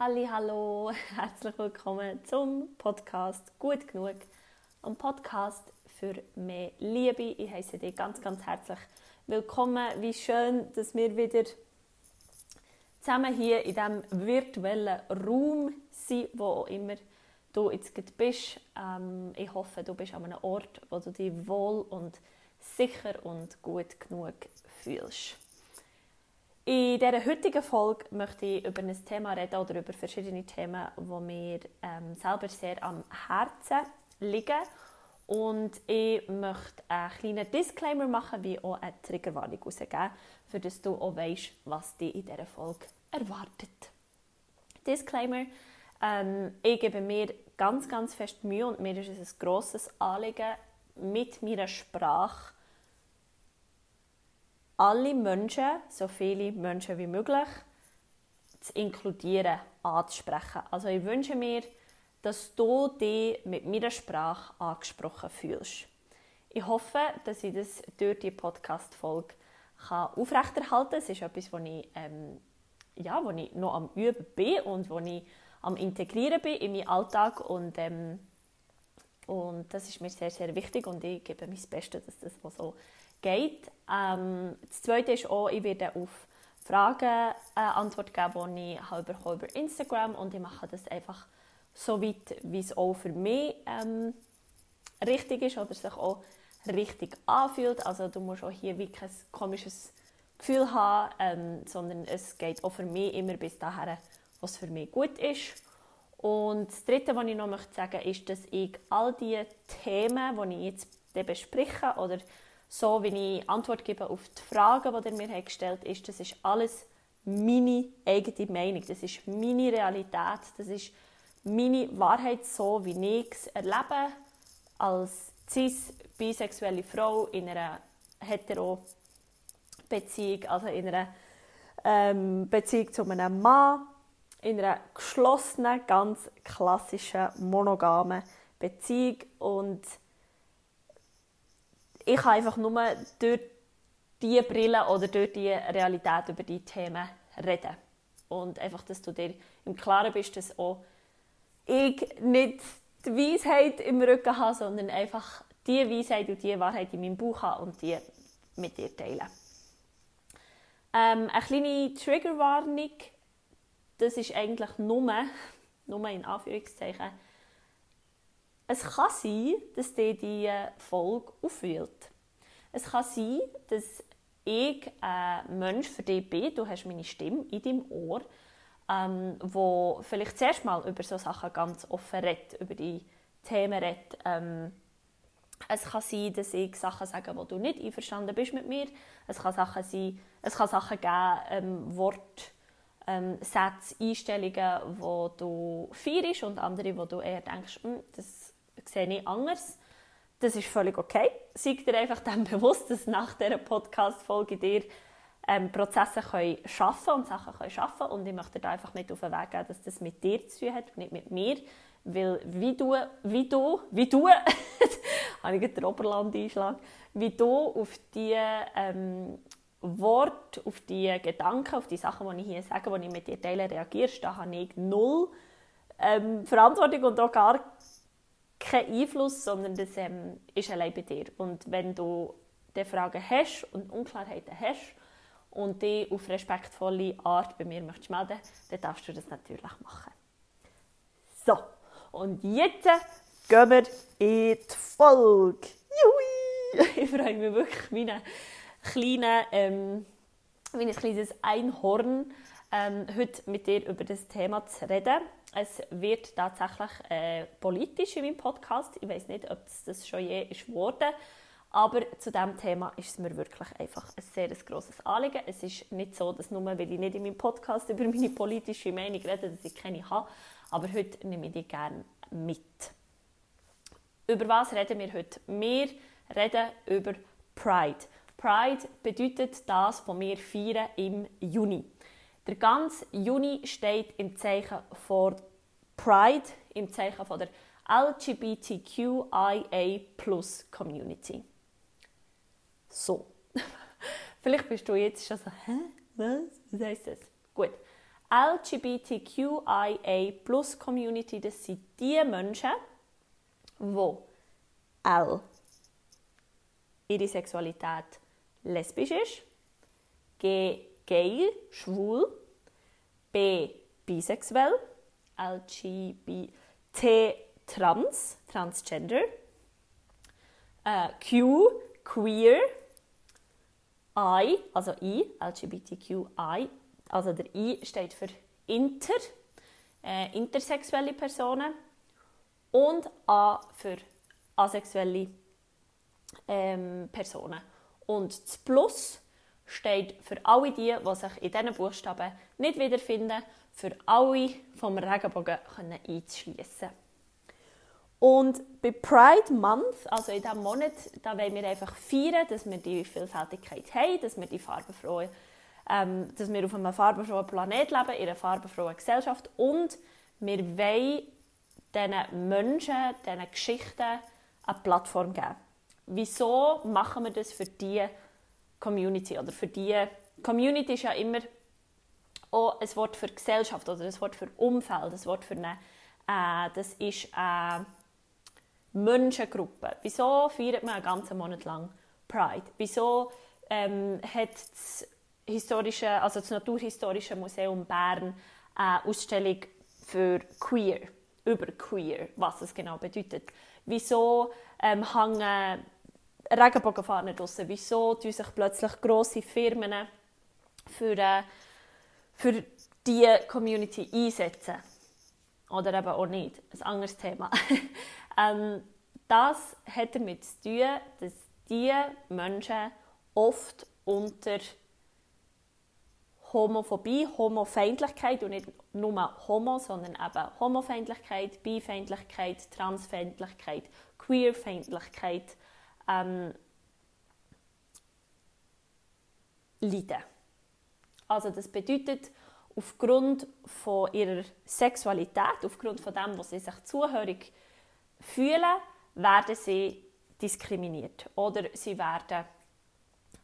Halli, hallo, herzlich willkommen zum Podcast Gut genug, ein Podcast für mehr Liebe. Ich heiße dich ganz, ganz herzlich willkommen. Wie schön, dass wir wieder zusammen hier in diesem virtuellen Raum sind, wo auch immer du jetzt bist. Ähm, ich hoffe, du bist an einem Ort, wo du dich wohl und sicher und gut genug fühlst. In dieser heutigen Folge möchte ich über ein Thema reden oder über verschiedene Themen, die mir ähm, selber sehr am Herzen liegen. Und ich möchte einen kleinen Disclaimer machen, wie auch eine Triggerwarnung rausgeben, für dass du auch weißt, was dich in dieser Folge erwartet. Disclaimer: ähm, Ich gebe mir ganz, ganz fest Mühe und mir ist es ein grosses Anliegen, mit meiner Sprache alle Menschen, so viele Menschen wie möglich, zu inkludieren, anzusprechen. Also ich wünsche mir, dass du dich mit meiner Sprache angesprochen fühlst. Ich hoffe, dass ich das durch die Podcast-Folge aufrechterhalten kann. Es ist etwas, wo ich, ähm, ja, wo ich noch am Üben bin und wo ich am Integrieren bin in meinen Alltag. Und, ähm, und das ist mir sehr, sehr wichtig und ich gebe mein Bestes, dass das so geht. Ähm, das Zweite ist auch, ich werde auf Fragen äh, Antwort geben, die ich habe über Instagram und ich mache das einfach so weit, wie es auch für mich ähm, richtig ist oder sich auch richtig anfühlt. Also du musst auch hier wirklich ein komisches Gefühl haben, ähm, sondern es geht auch für mich immer bis dahin, was für mich gut ist. Und das Dritte, was ich noch möchte sagen ist, dass ich all die Themen, die ich jetzt bespreche oder so wie ich Antwort gebe auf die Fragen, die ihr mir gestellt habt, ist, das ist alles meine eigene Meinung. Das ist meine Realität. Das ist meine Wahrheit, so wie ich es erlebe als cis bisexuelle Frau in einer hetero Beziehung, also in einer ähm, Beziehung zu einem Mann, in einer geschlossenen, ganz klassischen, monogamen Beziehung und ich kann einfach nur durch diese Brille oder durch die Realität über diese Themen reden. Und einfach, dass du dir im Klaren bist, dass auch ich nicht die Weisheit im Rücken habe, sondern einfach die Weisheit und die Wahrheit in meinem Bauch habe und die mit dir teilen. Ähm, eine kleine Triggerwarnung, das ist eigentlich nur, nur in Anführungszeichen, es kann sein, dass dir diese Folge aufwühlt. Es kann sein, dass ich ein Mensch für dich bin, du hast meine Stimme in deinem Ohr, ähm, wo vielleicht zuerst mal über solche Sachen ganz offen redet, über die Themen redet. Ähm, es kann sein, dass ich Sachen sage, wo du nicht einverstanden bist mit mir. Es kann Sachen sein, es kann Sachen geben, ähm, Wort, ähm, Sätze, Einstellungen, wo du feierst und andere, wo du eher denkst, hm, das sehe ich anders. Das ist völlig okay. Sei dir einfach dann bewusst, dass nach dieser Podcast-Folge dir ähm, Prozesse können schaffen und Sachen können schaffen und ich möchte dir einfach mit auf den Weg geben, dass das mit dir zu tun hat und nicht mit mir, weil wie du, wie du, wie du, habe ich den Oberland einschlag, wie du auf die ähm, Worte, auf die Gedanken, auf die Sachen, die ich hier sage, die ich mit dir teile, reagierst, da habe ich null ähm, Verantwortung und auch gar keinen Einfluss, sondern das ähm, ist allein bei dir. Und wenn du diese Fragen hast und Unklarheiten hast und die auf respektvolle Art bei mir möchtest melden, dann darfst du das natürlich machen. So, und jetzt gehen wir in die Folge. Juhui! Ich freue mich wirklich, meine kleine, ähm, mein kleines Einhorn ähm, heute mit dir über das Thema zu reden. Es wird tatsächlich äh, politisch in meinem Podcast. Ich weiß nicht, ob es das schon je ist geworden. Aber zu diesem Thema ist es mir wirklich einfach ein sehr grosses Anliegen. Es ist nicht so, dass nur, weil ich nicht in meinem Podcast über meine politische Meinung rede, dass ich keine habe. Aber heute nehme ich die gerne mit. Über was reden wir heute? Wir reden über Pride. Pride bedeutet das, was wir feiern im Juni. Der ganze Juni steht im Zeichen von Pride, im Zeichen von der LGBTQIA Community. So. Vielleicht bist du jetzt schon so, hä? Was? Was heisst das? Gut. LGBTQIA Plus Community, das sind die Menschen, die L ihre Sexualität lesbisch ist, G gay, schwul, B bisexuell, LGBT trans, transgender, äh, Q queer, I, also I, LGBTQI, also der I steht für inter, äh, intersexuelle Personen und A für asexuelle ähm, Personen. Und das Plus steht für alle die, die sich in diesen Buchstaben nicht wiederfinden, für alle vom Regenbogen einzuschließen. Und bei Pride Month, also in diesem Monat, da wollen wir einfach feiern, dass wir die Vielfältigkeit haben, dass wir die farbenfrohe, ähm, dass wir auf einem farbenfrohen Planet leben, in einer farbenfrohen Gesellschaft und wir wollen diesen Menschen, diesen Geschichten eine Plattform geben. Wieso machen wir das für diese Community oder für die Community ist ja immer auch ein Wort für Gesellschaft oder ein Wort für Umfeld, ein Wort für eine, äh, das ist eine Menschengruppe. Wieso feiert man einen ganzen Monat lang Pride? Wieso ähm, hat das, historische, also das Naturhistorische Museum Bern eine Ausstellung für Queer, über Queer, was es genau bedeutet? Wieso ähm, hängen Regenbogenfahnen draussen? Wieso tun sich plötzlich grosse Firmen für, äh, für diese Community einsetzen? Oder eben auch nicht. Ein anderes Thema. ähm, das hat damit zu tun, dass diese Menschen oft unter Homophobie, Homofeindlichkeit und nicht nur Homo, sondern eben Homofeindlichkeit, Bifeindlichkeit, Transfeindlichkeit, Queerfeindlichkeit ähm, leiden. Also das bedeutet, aufgrund von ihrer Sexualität, aufgrund von dem, was sie sich zuhörig fühlen, werden sie diskriminiert oder sie werden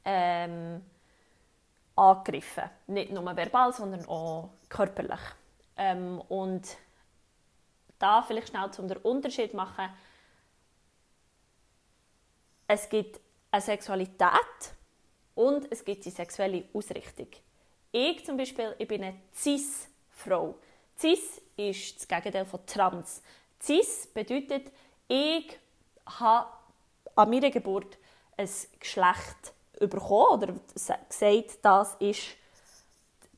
ähm, angegriffen. Nicht nur verbal, sondern auch körperlich. Ähm, und da vielleicht schnell zum Unterschied machen, es gibt eine Sexualität und es gibt die sexuelle Ausrichtung. Ich zum Beispiel, ich bin eine Cis-Frau. Cis ist das Gegenteil von Trans. Cis bedeutet, ich habe an meiner Geburt ein Geschlecht bekommen oder gesagt, das ist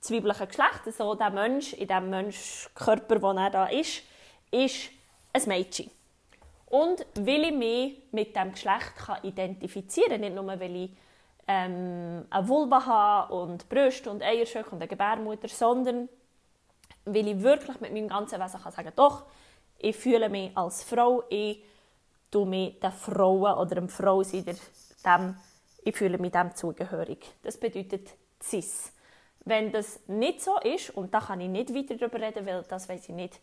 das weibliche Geschlecht. So der Mensch, in dem Menschkörper, wo er da ist, ist ein Mädchen. Und weil ich mich mit dem Geschlecht kann identifizieren kann, nicht nur weil ich ähm, eine Vulva habe und Brüste und Eierstöcke und eine Gebärmutter, sondern weil ich wirklich mit meinem ganzen Wesen kann sagen doch, ich fühle mich als Frau, ich tue mich den Frauen oder dem Frau dem, ich fühle mich dem zugehörig. Das bedeutet cis. Wenn das nicht so ist, und da kann ich nicht weiter darüber reden, weil das weiß ich nicht,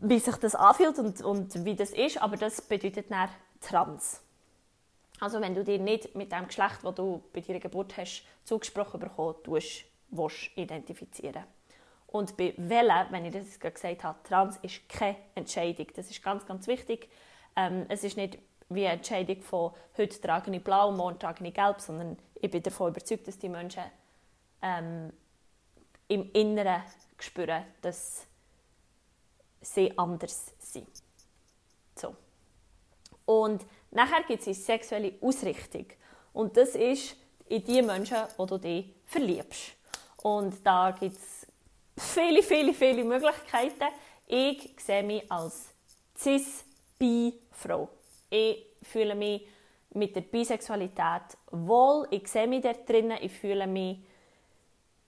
wie sich das anfühlt und, und wie das ist, aber das bedeutet dann trans. Also wenn du dir nicht mit dem Geschlecht, das du bei deiner Geburt hast, zugesprochen bekommen tust, willst identifizieren. Und bei Welle, wenn ich das gesagt habe, trans ist keine Entscheidung. Das ist ganz, ganz wichtig. Ähm, es ist nicht wie eine Entscheidung von heute trage ich blau, morgen trage ich gelb, sondern ich bin davon überzeugt, dass die Menschen ähm, im Inneren spüren, dass sie anders sind. So. Und nachher gibt es die sexuelle Ausrichtung. Und das ist in die Menschen, die du dich verliebst. Und da gibt es viele, viele, viele Möglichkeiten. Ich sehe mich als cis-bi-Frau. Ich fühle mich mit der Bisexualität wohl. Ich sehe mich dort drinnen. Ich fühle mich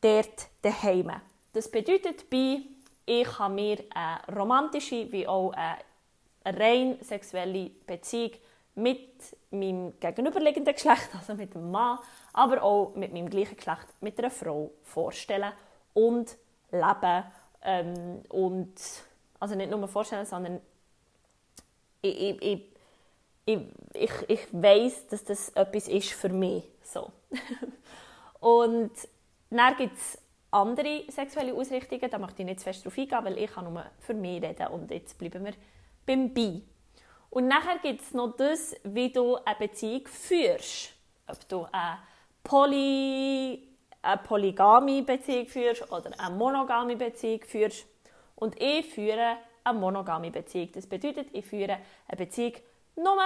dort daheim. Das bedeutet, bi ich kann mir eine romantische wie auch eine rein sexuelle Beziehung mit meinem gegenüberliegenden Geschlecht, also mit dem Mann, aber auch mit meinem gleichen Geschlecht, mit einer Frau vorstellen und leben. Ähm, und, also nicht nur vorstellen, sondern ich, ich, ich, ich, ich, weiss, dass das etwas ist für mich. So. und dann gibt es andere sexuelle Ausrichtungen, da möchte ich nicht zu fest darauf eingehen, weil ich kann nur für mich reden und jetzt bleiben wir beim Bi. Und nachher gibt es noch das, wie du eine Beziehung führst. Ob du eine, Poly, eine polygame Beziehung führst oder eine monogame Beziehung führst. Und ich führe eine monogame Beziehung. Das bedeutet, ich führe eine Beziehung nur,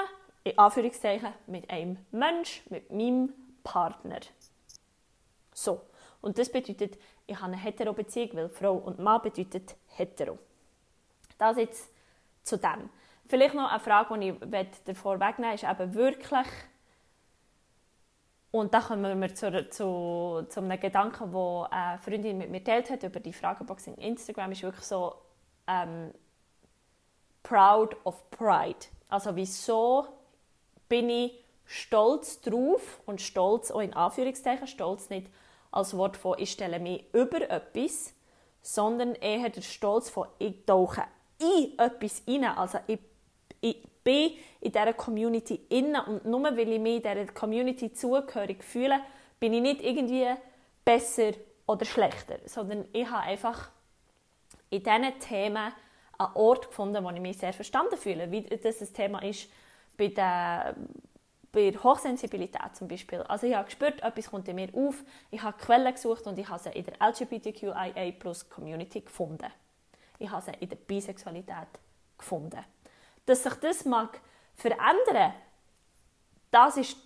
in Anführungszeichen, mit einem Mensch, mit meinem Partner. So. Und das bedeutet, ich habe eine Hetero-Beziehung, weil Frau und Mann bedeutet hetero. Das jetzt zu dem. Vielleicht noch eine Frage, die ich davor wegnehmen ist eben wirklich, und da kommen wir zu, zu, zu einem Gedanken, den eine Freundin mit mir geteilt hat über die Fragebox in Instagram, ist wirklich so ähm, proud of pride. Also wieso bin ich stolz drauf und stolz auch in Anführungszeichen, stolz nicht als Wort von ich stelle mich über etwas, sondern eher der Stolz von ich tauche in etwas rein. Also ich, ich bin in dieser Community innen und nur weil ich mich dieser Community zugehörig fühle, bin ich nicht irgendwie besser oder schlechter, sondern ich habe einfach in diesen Themen einen Ort gefunden, wo ich mich sehr verstanden fühle. Wie das ein Thema ist bei der bei Hochsensibilität zum Beispiel. Also ich habe gespürt, etwas kommt in mir auf, ich habe Quellen gesucht und ich habe sie in der LGBTQIA Community gefunden. Ich habe sie in der Bisexualität gefunden. Dass sich das mag verändern, das ist,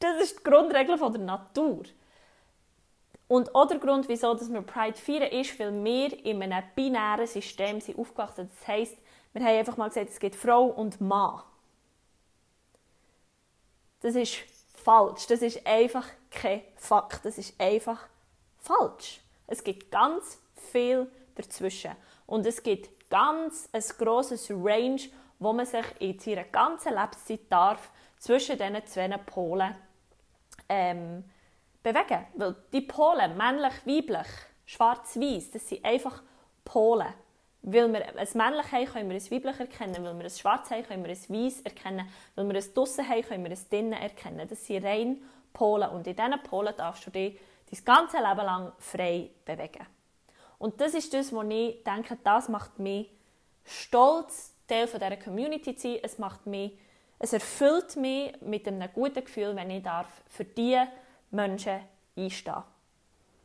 das ist die Grundregel von der Natur. Und auch der Grund, wieso wir Pride feiern, ist, weil wir in einem binären System sind aufgewachsen. Das heisst, wir haben einfach mal gesagt, es gibt Frau und Mann. Das ist falsch. Das ist einfach kein Fakt. Das ist einfach falsch. Es gibt ganz viel dazwischen. Und es gibt ganz ein grosses Range, wo man sich in seiner ganzen Lebenszeit darf zwischen diesen zwei Polen ähm, bewegen. Weil die Polen, männlich, weiblich, schwarz-weiß, das sind einfach Polen. Weil wir ein männlich haben, können wir ein weiblich erkennen. Weil wir ein schwarz haben, können wir ein weiß erkennen. Weil wir ein draussen haben, können wir ein drinnen erkennen. Das sind rein Polen. Und in diesen Polen darfst du dich dein ganze Leben lang frei bewegen. Und das ist das, wo ich denke, das macht mich stolz, Teil dieser Community zu sein. Es macht mich, es erfüllt mich mit einem guten Gefühl, wenn ich darf für diese Menschen einstehen.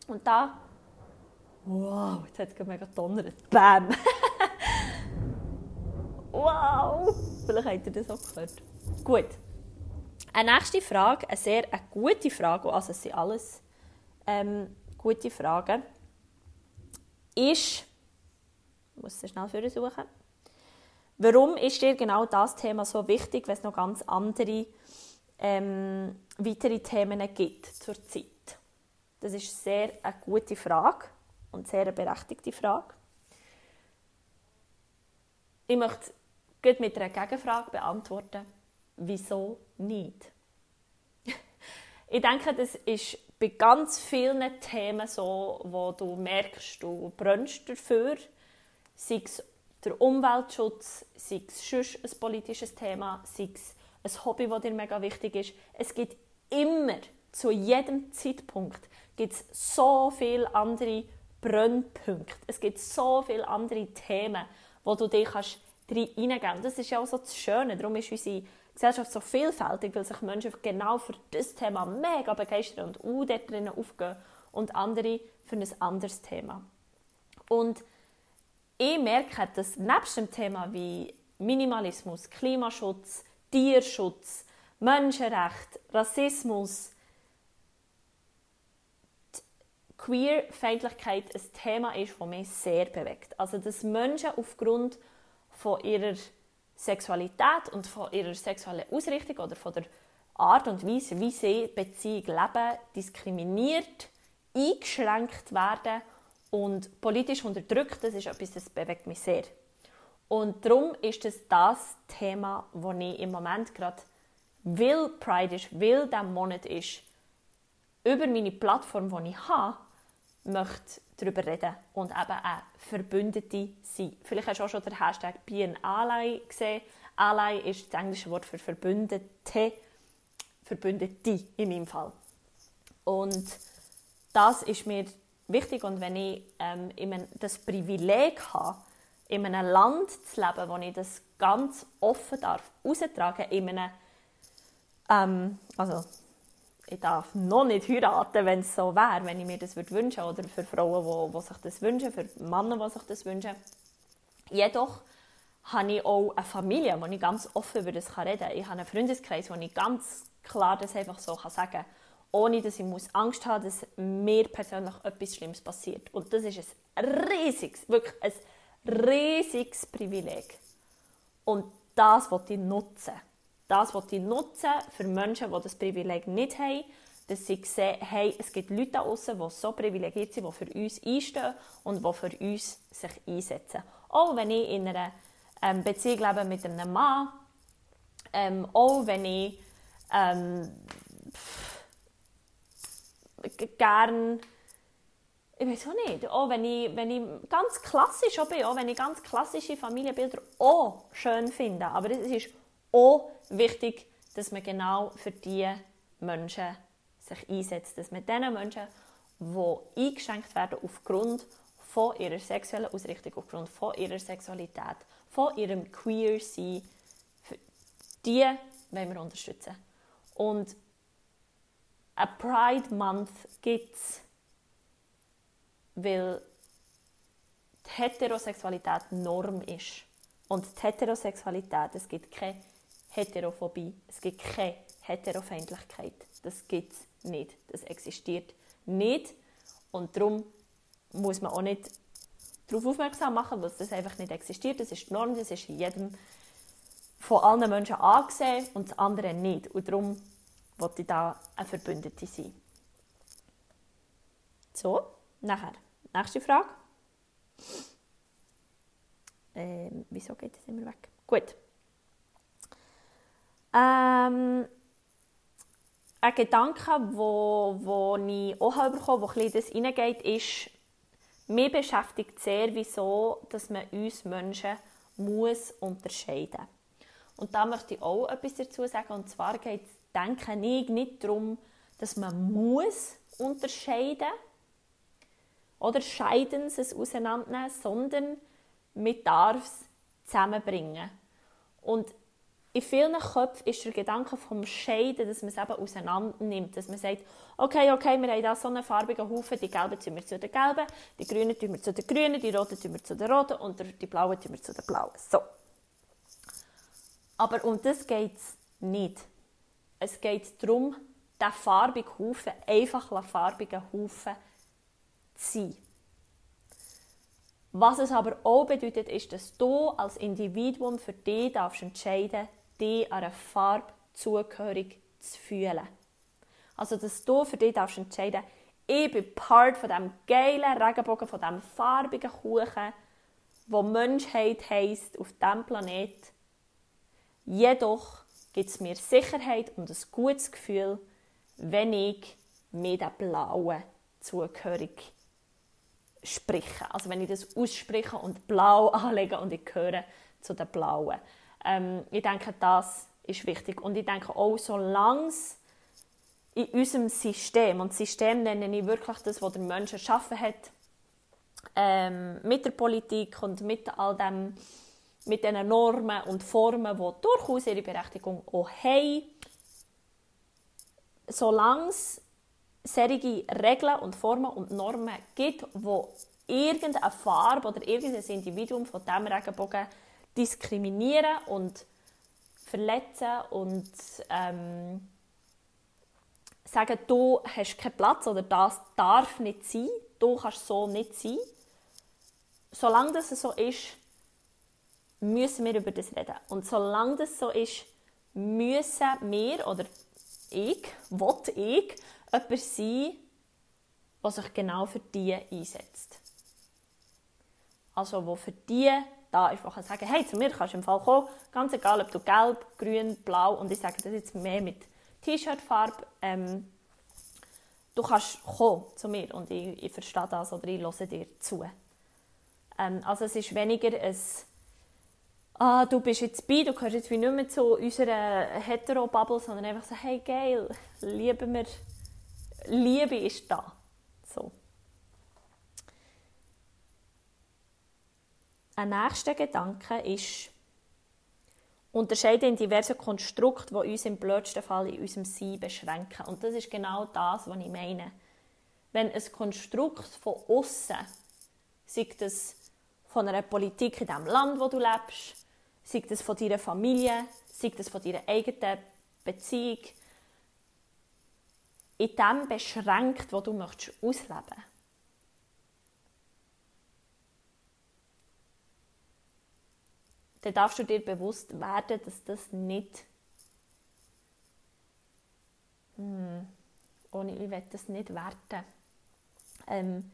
Und da Wow, jetzt hat es mega donnert. Bam! wow! Vielleicht habt ihr das auch gehört. Gut. Eine nächste Frage, eine sehr eine gute Frage, also es sind alles ähm, gute Fragen, ist, ich muss sie schnell für suchen, warum ist dir genau das Thema so wichtig, wenn es noch ganz andere ähm, weitere Themen gibt zur Zeit? Das ist sehr eine gute Frage und sehr berechtigte Frage. Ich möchte gut mit einer Gegenfrage beantworten. Wieso nicht? ich denke, das ist bei ganz vielen Themen so, wo du merkst, du brennst dafür, sei es der Umweltschutz, sei es sonst ein politisches Thema, sei es ein Hobby, das dir mega wichtig ist. Es gibt immer, zu jedem Zeitpunkt, gibt so viele andere Brennpunkte. Es gibt so viele andere Themen, wo du dich kannst reingeben kannst. Das ist ja auch so das Schöne. Darum ist unsere Gesellschaft so vielfältig, weil sich Menschen genau für das Thema mega begeistern und auch dort drinnen aufgehen und andere für ein anderes Thema. Und ich merke, dass nebst dem Thema wie Minimalismus, Klimaschutz, Tierschutz, Menschenrecht, Rassismus, Queerfeindlichkeit ein Thema ist, das mich sehr bewegt. Also, dass Menschen aufgrund von ihrer Sexualität und von ihrer sexuellen Ausrichtung oder von der Art und Weise, wie sie Beziehung leben, diskriminiert, eingeschränkt werden und politisch unterdrückt, das ist etwas, das bewegt mich sehr. Und darum ist es das Thema, das ich im Moment gerade will Pride ist, will der Monat ist, über meine Plattform, die ich habe, möchte darüber reden und eben auch Verbündete sein. Vielleicht hast du auch schon den Hashtag Be an Ally gesehen. Ally ist das englische Wort für Verbündete, Verbündete in meinem Fall. Und das ist mir wichtig und wenn ich ähm, das Privileg habe, in einem Land zu leben, wo ich das ganz offen darf, austragen in einem, ähm, also ich darf noch nicht heiraten, wenn es so wäre, wenn ich mir das würde wünschen oder für Frauen, die, sich das wünschen, für Männer, die sich das wünschen. Jedoch habe ich auch eine Familie, wo ich ganz offen über das reden kann. Ich habe einen Freundeskreis, wo ich ganz klar das einfach so sagen kann, ohne dass ich muss Angst haben dass mir persönlich etwas Schlimmes passiert. Und das ist ein riesiges, wirklich ein riesiges Privileg. Und das wollte ich nutzen. Das wollte ich nutzen für Menschen, die das Privileg nicht haben, dass sie sehen, hey, es gibt Leute da draussen, die so privilegiert sind, die für uns einstehen und die für uns sich einsetzen. Auch wenn ich in einer ähm, Beziehung lebe mit einem Mann, ähm, auch wenn ich ähm, gerne ich weiß auch nicht, auch wenn ich, wenn ich ganz klassisch auch bin, auch wenn ich ganz klassische Familienbilder auch schön finde, aber es ist auch wichtig, dass man genau für diese Menschen sich einsetzt, dass man diesen Menschen, die eingeschränkt werden aufgrund von ihrer sexuellen Ausrichtung, aufgrund von ihrer Sexualität, von ihrem Queer-Sein, die wollen wir unterstützen. Und ein Pride Month gibt es weil die Heterosexualität Norm ist. Und die Heterosexualität, es gibt keine Heterophobie, es gibt keine Heterofeindlichkeit. Das gibt es nicht. Das existiert nicht. Und darum muss man auch nicht darauf aufmerksam machen, weil das einfach nicht existiert. Das ist die Norm, das ist in jedem von allen Menschen angesehen und das andere nicht. Und darum wollte ich da eine Verbündete sein. So. Nachher, nächste Frage. Ähm, wieso geht das immer weg? Gut. Ähm, ein Gedanke, wo, wo ich auch bekommen habe, wo das hineingeht, ist, mir beschäftigt sehr, wieso dass man uns Menschen muss unterscheiden muss. Und da möchte ich auch etwas dazu sagen. Und zwar geht es, denke ich, nicht darum, dass man muss unterscheiden oder Scheidens es auseinandernehmen, sondern man darf es zusammenbringen. Und in vielen Köpfen ist der Gedanke vom Scheiden, dass man es eben auseinander nimmt. Dass man sagt, okay, okay, wir haben hier so einen farbigen Haufen, die gelben tun wir zu den gelben, die grünen tun wir zu den grünen, die roten tun wir zu den roten und die blauen tun wir zu den blauen. So. Aber um das geht es nicht. Es geht darum, diesen farbigen Haufen, einfach einen farbigen Haufen sein. Was es aber auch bedeutet, ist, dass du als Individuum für dich darfst entscheiden dich einer Farbe zugehörig zu fühlen. Also, dass du für dich darfst entscheiden ich bin Part von diesem geilen Regenbogen, von diesem farbigen Kuchen, wo Menschheit heisst auf diesem Planet. Jedoch gibt es mir Sicherheit und ein gutes Gefühl, wenn ich mir den blauen zugehörig sprechen. Also wenn ich das ausspreche und blau anlege und ich gehöre zu den Blauen. Ähm, ich denke, das ist wichtig. Und ich denke auch, solange es in unserem System, und System nenne ich wirklich das, was der Mensch erschaffen hat, ähm, mit der Politik und mit all dem, mit diesen Normen und Formen, die durchaus ihre Berechtigung auch haben, solange es solche Regeln und Formen und Normen gibt, wo irgendeine Farbe oder irgendein Individuum von diesem Regenbogen diskriminieren und verletzen und ähm, sagen, du hast keinen Platz oder das darf nicht sein, du kannst so nicht sein. Solange das so ist, müssen wir über das reden. Und solange das so ist, müssen wir oder ich, will ich, jemand sein, der sich genau für die einsetzt. Also, der für die da ist, kann sagen, hey, zu mir kannst du im Fall kommen, ganz egal, ob du gelb, grün, blau, und ich sage das jetzt mehr mit T-Shirt-Farbe, ähm, du kannst kommen zu mir und ich, ich verstehe das oder ich höre dir zu. Ähm, also es ist weniger ein ah, du bist jetzt bei, du gehörst jetzt wie nicht mehr zu unserer Hetero-Bubble, sondern einfach so, hey, geil, lieben wir, Liebe ist da. So. Ein nächster Gedanke ist, unterscheiden in diversen Konstrukten, die uns im blödsten Fall in unserem Sein beschränken. Und das ist genau das, was ich meine. Wenn ein Konstrukt von außen, sei das von einer Politik in dem Land, wo du lebst, sei das von deiner Familie, sei das von deiner eigenen Beziehung, in dem beschränkt, wo du möchtest ausleben dann darfst du dir bewusst werden, dass das nicht hm, ohne ich will das nicht werten ähm,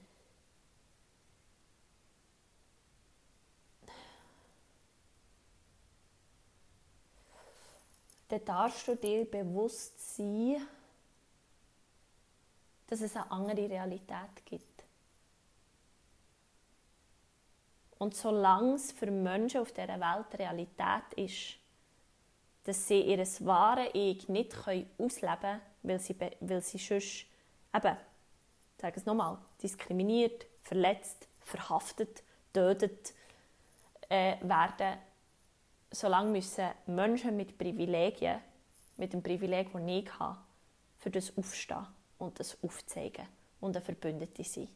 dann darfst du dir bewusst sein, dass es eine andere Realität gibt. Und solange es für Menschen auf dieser Welt Realität ist, dass sie ihr wahres Ich nicht ausleben können, weil sie, weil sie sonst, eben, sage es nochmal, diskriminiert, verletzt, verhaftet, tötet äh, werden, solange müssen Menschen mit Privilegien, mit dem Privileg, das ich habe, für das aufstehen und das aufzeigen und eine Verbündete sein.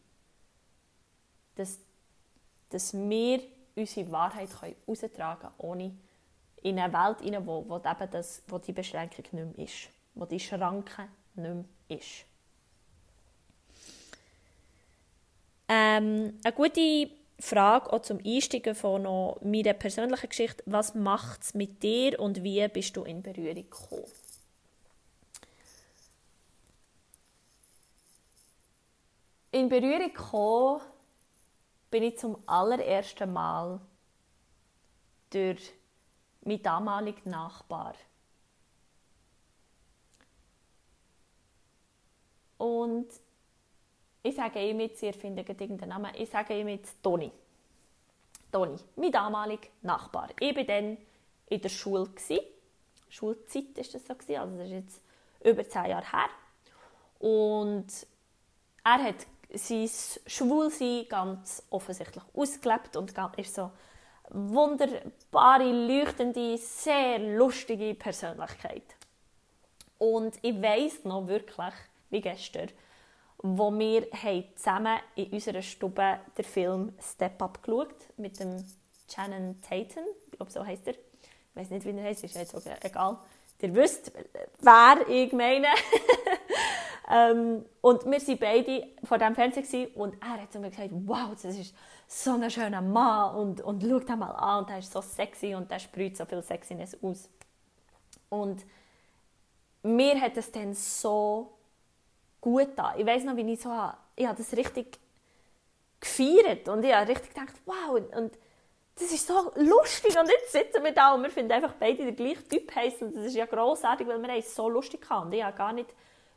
Dass, dass wir unsere Wahrheit heraustragen können, ohne in eine Welt hinein, wo, wo, eben das, wo die Beschränkung nicht mehr ist, wo die Schranke nicht mehr ist. Ähm, eine gute Frage auch zum Einsteigen von noch meiner persönlichen Geschichte, was macht es mit dir und wie bist du in Berührung gekommen? In Berührung gekommen bin ich zum allerersten Mal durch meinen damaligen Nachbar. Und ich sage ihm jetzt, ihr findet irgendeinen Namen, ich sage ihm jetzt Toni. Toni, mein damaliger Nachbar. Ich war dann in der Schule. Schulzeit war das so, also das ist jetzt über zehn Jahre her. Und er hat sein Schwulsein ganz offensichtlich ausgelebt und ist so wunderbare, leuchtende, sehr lustige Persönlichkeit. Und ich weiß noch wirklich, wie gestern, wo wir zusammen in unserer Stube den Film Step Up geschaut mit dem Shannon Tatum, ich glaube so heißt er. Ich weiß nicht, wie er heißt, ist jetzt okay, egal. Ihr wisst, wer ich meine. ähm, und wir waren beide vor dem Fernseher und er hat zu mir gesagt, wow, das ist so ein schöner Mann und, und schau ihn mal an und er ist so sexy und er sprüht so viel Sexiness aus. Und mir hat es dann so gut an. Ich weiß noch, wie ich so ich habe das richtig gefeiert und ich habe richtig gedacht, wow, und das ist so lustig und jetzt sitzen wir da und wir finden einfach beide den gleichen Typ heiß und das ist ja grossartig, weil wir es so lustig haben und ich habe gar nicht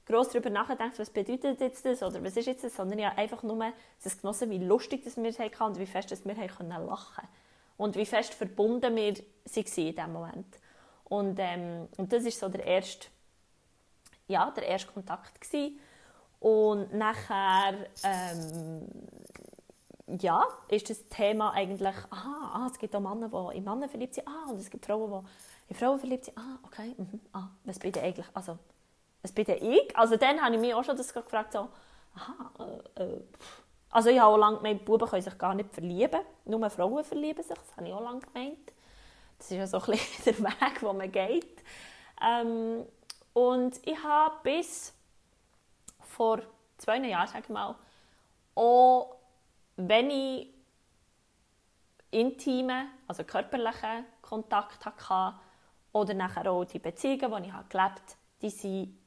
groß darüber nachgedacht, was bedeutet jetzt das oder was ist jetzt das, sondern ich habe einfach nur es genossen, wie lustig das wir hatten und wie fest dass wir lachen konnten und wie fest verbunden wir waren in diesem Moment. Und, ähm, und das war so der erste, ja, der erste Kontakt gewesen. Und nachher ähm, ja, ist das Thema eigentlich, aha, ah, es gibt auch Männer, die in Männer verliebt sind, ah, und es gibt Frauen, die in Frauen verliebt sind, ah, okay, mhm, ah, was bin ich eigentlich, also, was bin ich? Also dann habe ich mich auch schon das gefragt, so, aha, äh, äh, also ich habe auch lange gemeint, Buben können sich gar nicht verlieben, nur Frauen verlieben sich, das habe ich auch lange gemeint. Das ist ja so ein bisschen der Weg, wo man geht. Ähm, und ich habe bis vor zwei Jahren, sage ich mal, auch wenn ich intime, also körperlichen Kontakt hatte oder nachher auch die Beziehungen, die ich gelebt habe, die waren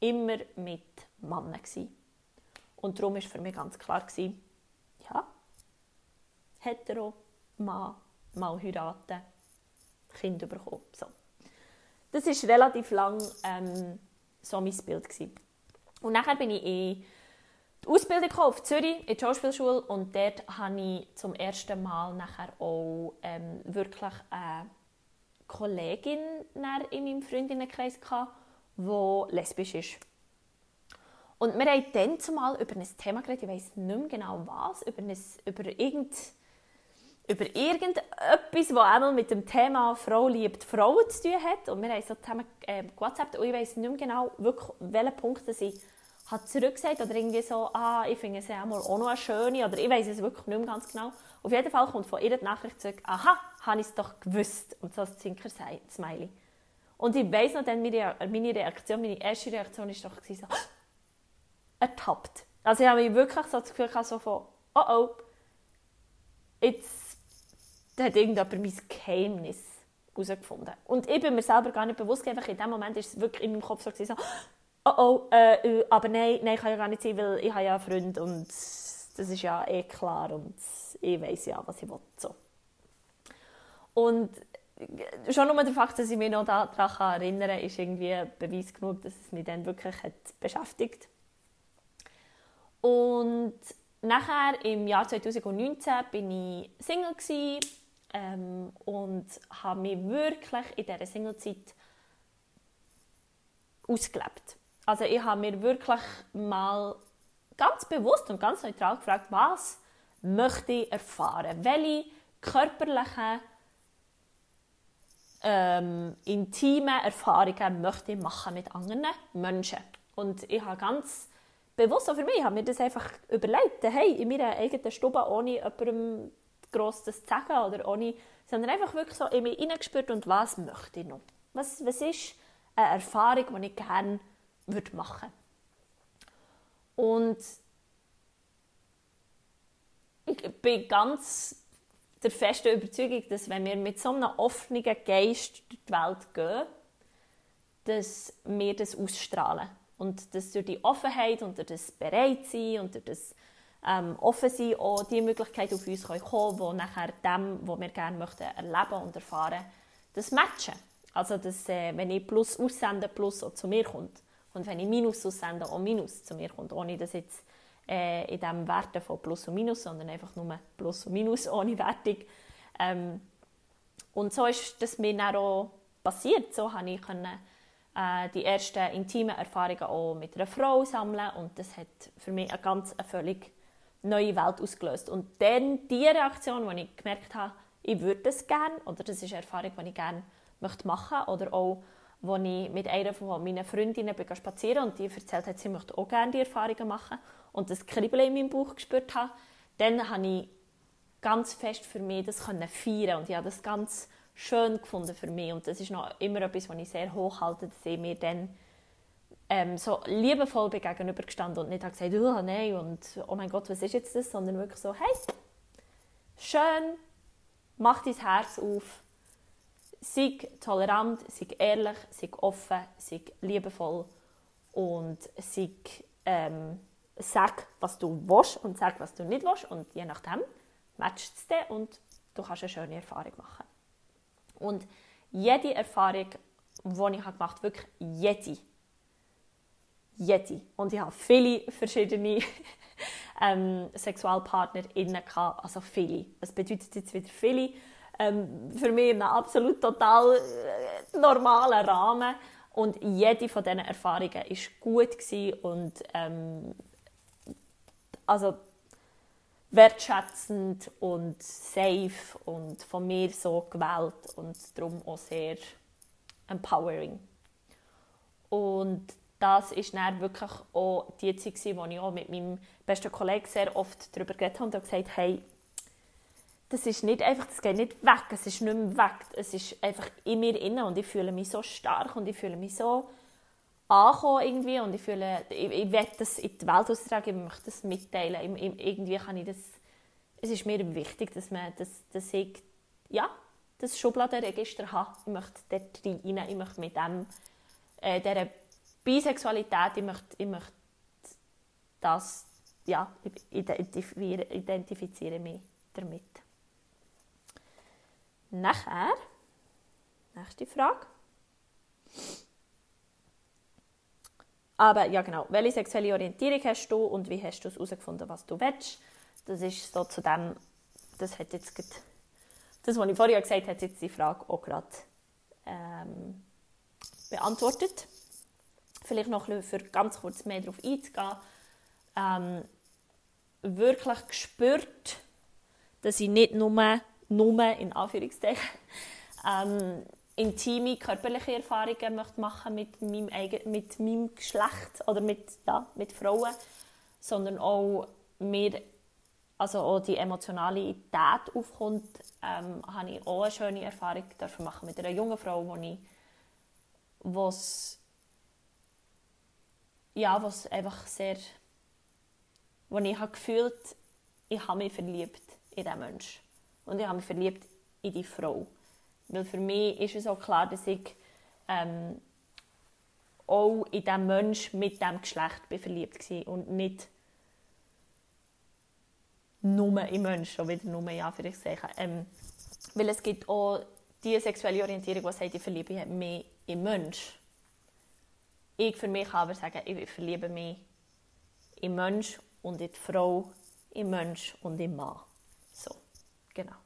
immer mit Männern. Und darum war für mich ganz klar, ja, hetero, Mann, mal heiraten, Kind bekommen. So. Das war relativ lang ähm, so mein Bild. Und nachher bin ich in die Ausbildung auf Zürich, in die Schauspielschule und dort hatte ich zum ersten Mal nachher auch ähm, wirklich eine Kollegin in meinem Freundinnenkreis, die lesbisch ist. Und wir haben dann zumal über ein Thema geredet, ich weiß nicht mehr genau was, über, ein, über, irgend, über irgendetwas, das einmal mit dem Thema «Frau liebt Frauen» zu tun hat. Und wir haben so zusammen äh, WhatsApp und ich weiß nicht mehr genau, wirklich, welchen Punkt ich hat zurückgesagt oder irgendwie so, ah, ich finde sie auch, mal auch noch eine schöne, oder ich weiß es wirklich nicht mehr ganz genau. Auf jeden Fall kommt von ihr die Nachricht zurück, aha, habe ich es doch gewusst. Und so ein Zinker-Smiley. Und ich weiss noch, dann meine, Reaktion, meine erste Reaktion war doch so, ertappt. Also ich habe mich wirklich so das Gefühl gehabt, so von, oh oh, jetzt hat irgendjemand mein Geheimnis herausgefunden. Und ich bin mir selber gar nicht bewusst, einfach in dem Moment ist es wirklich in meinem Kopf so, so oh oh, äh, äh, aber nein, nein, kann ja gar nicht sein, weil ich habe ja einen Freund und das ist ja eh klar und ich weiß ja, was ich will. So. Und schon nur der Fakt, dass ich mich noch daran erinnern kann, ist irgendwie Beweis genug, dass es mich dann wirklich hat beschäftigt Und nachher, im Jahr 2019, bin ich Single gewesen, ähm, und habe mich wirklich in dieser Singlezeit ausgelebt. Also ich habe mir wirklich mal ganz bewusst und ganz neutral gefragt, was möchte ich erfahren? Welche körperlichen, ähm, intime Erfahrungen möchte ich machen mit anderen Menschen? Und ich habe ganz bewusst auch für mich, habe mir das einfach überlegt, hey, in meiner eigenen Stube, ohne jemandem gross das zu sagen oder ohne, sondern einfach wirklich so in mich hineingespürt und was möchte ich noch? Was, was ist eine Erfahrung, die ich gerne würde machen Und ich bin ganz der festen Überzeugung, dass wenn wir mit so einem offenen Geist durch die Welt gehen, dass wir das ausstrahlen. Und dass durch die Offenheit und durch das Bereitsein und durch das ähm, Offensein auch die Möglichkeit auf uns kommen können, die nachher dem, was wir gerne möchten, erleben und erfahren, das matchen. Also, dass, äh, wenn ich Plus aussende, Plus auch zu mir kommt. Und wenn ich Minus aussende, auch Minus zu mir kommt. Ohne dass jetzt äh, in dem Werten von Plus und Minus, sondern einfach nur Plus und Minus ohne Wertung. Ähm, und so ist das mir dann auch passiert. So konnte ich können, äh, die ersten intimen Erfahrungen auch mit einer Frau sammeln und das hat für mich eine ganz eine völlig neue Welt ausgelöst. Und dann die Reaktion, wo ich gemerkt habe, ich würde das gerne oder das ist eine Erfahrung, die ich gerne möchte machen oder auch wo ich mit einer von meinen Freundinnen bin spazieren und die erzählt hat, sie möchte auch gerne die Erfahrungen machen und das Kribbeln in meinem Bauch gespürt habe, dann habe ich ganz fest für mich das können feiern und ich habe das ganz schön gefunden für mich. Und das ist noch immer etwas, was ich sehr hoch halte, dass ich mir dann ähm, so liebevoll bin gegenübergestanden und nicht gesagt, oh nein und oh mein Gott, was ist jetzt das, sondern wirklich so, hey, schön, mach dein Herz auf, sei tolerant, sei ehrlich, sei offen, sei liebevoll und sei, ähm, sag, was du willst und sag, was du nicht willst und je nachdem matcht es dir und du kannst eine schöne Erfahrung machen. Und jede Erfahrung, die ich gemacht habe, wirklich jede, jede, und ich habe viele verschiedene ähm, SexualpartnerInnen also viele. Was bedeutet jetzt wieder viele? Ähm, für mich in einem absolut total äh, normalen Rahmen. Und jede von diesen Erfahrungen war gut und ähm, also wertschätzend und safe und von mir so gewählt und darum auch sehr empowering. Und das ist dann wirklich auch die Zeit, wo ich auch mit meinem besten Kollegen sehr oft darüber geredet habe und gesagt hey, das ist nicht einfach, das geht nicht weg, es ist nicht mehr weg, es ist einfach in mir inne und ich fühle mich so stark und ich fühle mich so angekommen irgendwie und ich fühle, ich, ich will das in die Welt austragen, ich möchte das mitteilen, ich, ich, irgendwie kann ich das, es ist mir wichtig, dass man, dass, dass ich, ja, das Schubladenregister habe, ich möchte dort rein, ich möchte mit dem, äh, dieser Bisexualität, ich möchte, ich möchte das, ja, identifiziere, identifiziere mich damit. Nachher, nächste Frage. Aber ja genau, welche sexuelle Orientierung hast du und wie hast du es herausgefunden, was du willst? Das ist so zu dem, das hat jetzt das, was ich vorher gesagt habe, hat jetzt die Frage auch gerade ähm, beantwortet. vielleicht noch ein für ganz kurz mehr darauf einzugehen, ähm, wirklich gespürt, dass ich nicht nur, nur in Anführungszeichen, ähm, intime körperliche Erfahrungen möchte machen mit meinem, mit meinem Geschlecht oder mit, ja, mit Frauen, sondern auch mir also auch die Emotionalität aufkommt, ähm, habe ich auch eine schöne Erfahrung dürfen machen mit einer jungen Frau, wo ich was ja, was einfach sehr wo ich habe gefühlt, ich habe mich verliebt in diesen Menschen und ich habe mich verliebt in die Frau. Weil für mich ist es auch klar, dass ich ähm, auch in diesen Menschen mit diesem Geschlecht bin verliebt war und nicht nur im Menschen, schon wieder nur ja, für ich sagen. Ähm, weil es gibt auch die sexuelle Orientierung, die sagt, ich verliebe mich im Mensch. Ich für mich kann aber sagen, ich verliebe mich im Mensch und in die Frau, im Mensch und im Mann. So, genau.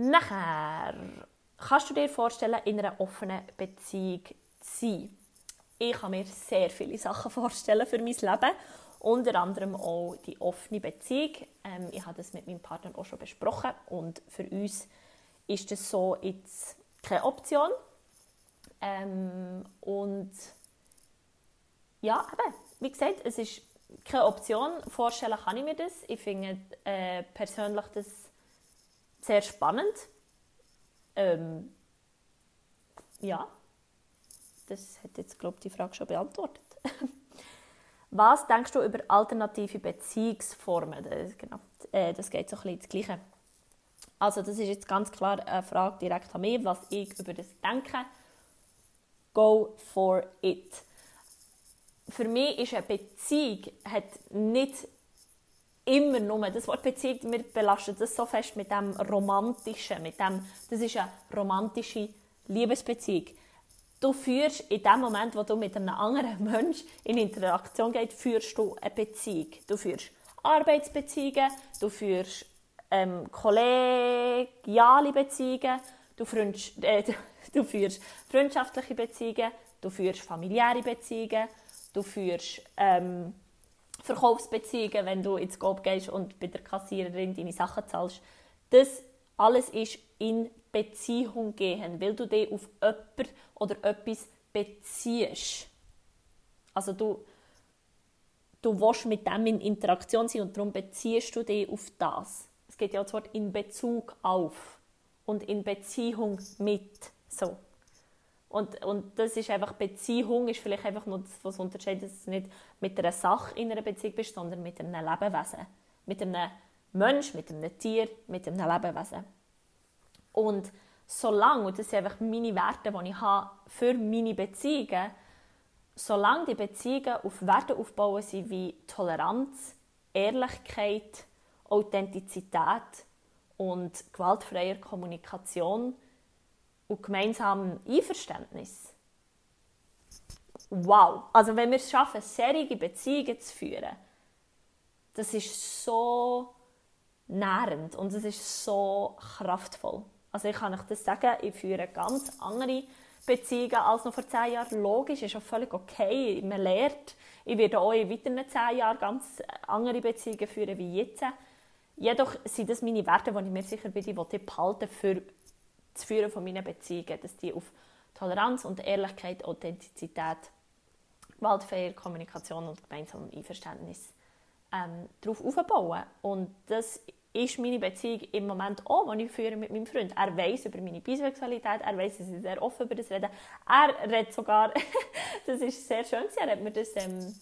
Nachher kannst du dir vorstellen, in einer offenen Beziehung zu sein. Ich kann mir sehr viele Sachen vorstellen für mein Leben. Unter anderem auch die offene Beziehung. Ähm, ich habe das mit meinem Partner auch schon besprochen und für uns ist das so jetzt keine Option. Ähm, und ja, eben, wie gesagt, es ist keine Option. Vorstellen kann ich mir das. Ich finde äh, persönlich das sehr spannend. Ähm, ja, das hat jetzt, glaube ich, die Frage schon beantwortet. Was denkst du über alternative Beziehungsformen? Das, genau, äh, das geht so ein bisschen ins Gleiche. Also das ist jetzt ganz klar eine Frage direkt an mich, was ich über das denke. Go for it. Für mich ist eine Beziehung hat nicht immer nur, das Wort Beziehung, wir belasten das so fest mit dem Romantischen, mit dem, das ist eine romantische Liebesbeziehung du führst in dem Moment, wo du mit einem anderen Menschen in Interaktion gehst, führst du eine Beziehung. Du führst Arbeitsbeziehungen, du führst ähm, kollegiale Beziehungen, du, äh, du führst freundschaftliche Beziehungen, du führst familiäre Beziehungen, du führst ähm, Verkaufsbeziehungen, wenn du ins Coop gehst und bei der Kassiererin deine Sachen zahlst. Das alles ist in Beziehung gehen, weil du dich auf jemanden oder etwas beziehst. Also du, du willst mit dem in Interaktion sein und darum beziehst du dich auf das. Es geht ja das Wort in Bezug auf und in Beziehung mit. So. Und, und das ist einfach, Beziehung ist vielleicht einfach nur das, was unterscheidet, dass du nicht mit einer Sache in einer Beziehung bist, sondern mit einem Lebewesen. Mit einem Mensch, mit einem Tier, mit einem Lebewesen. Und solange, und das sind einfach meine Werte, die ich habe für meine Beziehungen, solange die Beziehungen auf Werte aufbauen sind wie Toleranz, Ehrlichkeit, Authentizität und gewaltfreier Kommunikation und gemeinsamem Einverständnis. Wow! Also wenn wir es schaffen, serige Beziehungen zu führen, das ist so nährend und es ist so kraftvoll. Also ich kann euch das sagen, ich führe ganz andere Beziehungen als noch vor zehn Jahren. Logisch, ist auch völlig okay, man lernt. Ich werde auch in weiteren zehn Jahren ganz andere Beziehungen führen wie jetzt. Jedoch sind das meine Werte, die ich mir sicher ich behalten für das Führen von meinen Beziehungen, dass die auf Toleranz und Ehrlichkeit, Authentizität, gewaltfreier Kommunikation und gemeinsamem Einverständnis ähm, darauf aufbauen. Und das ist meine Beziehung im Moment auch, die ich führe mit meinem Freund. Er weiß über meine Bisexualität, er weiß, dass ich sehr offen über das rede. Er redet sogar, das ist sehr schön, er hat mir das ähm,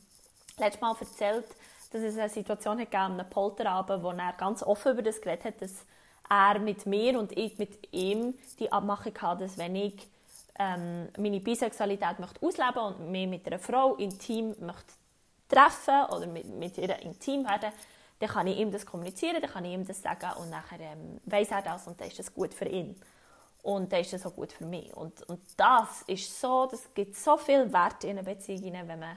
letztes Mal erzählt, dass es eine Situation hat gegeben, einen Polterabend, wo er ganz offen über das geredet hat, dass er mit mir und ich mit ihm die Abmachung hatte, dass wenn ich ähm, meine Bisexualität möchte ausleben und mich mit einer Frau intim möchte treffen oder mit, mit ihr intim werden, dann kann ich ihm das kommunizieren, dann kann ich ihm das sagen und nachher ähm, weiß er das und dann ist das gut für ihn. Und dann ist das auch gut für mich. Und, und das ist so, das gibt so viel Wert in einer Beziehung, wenn man,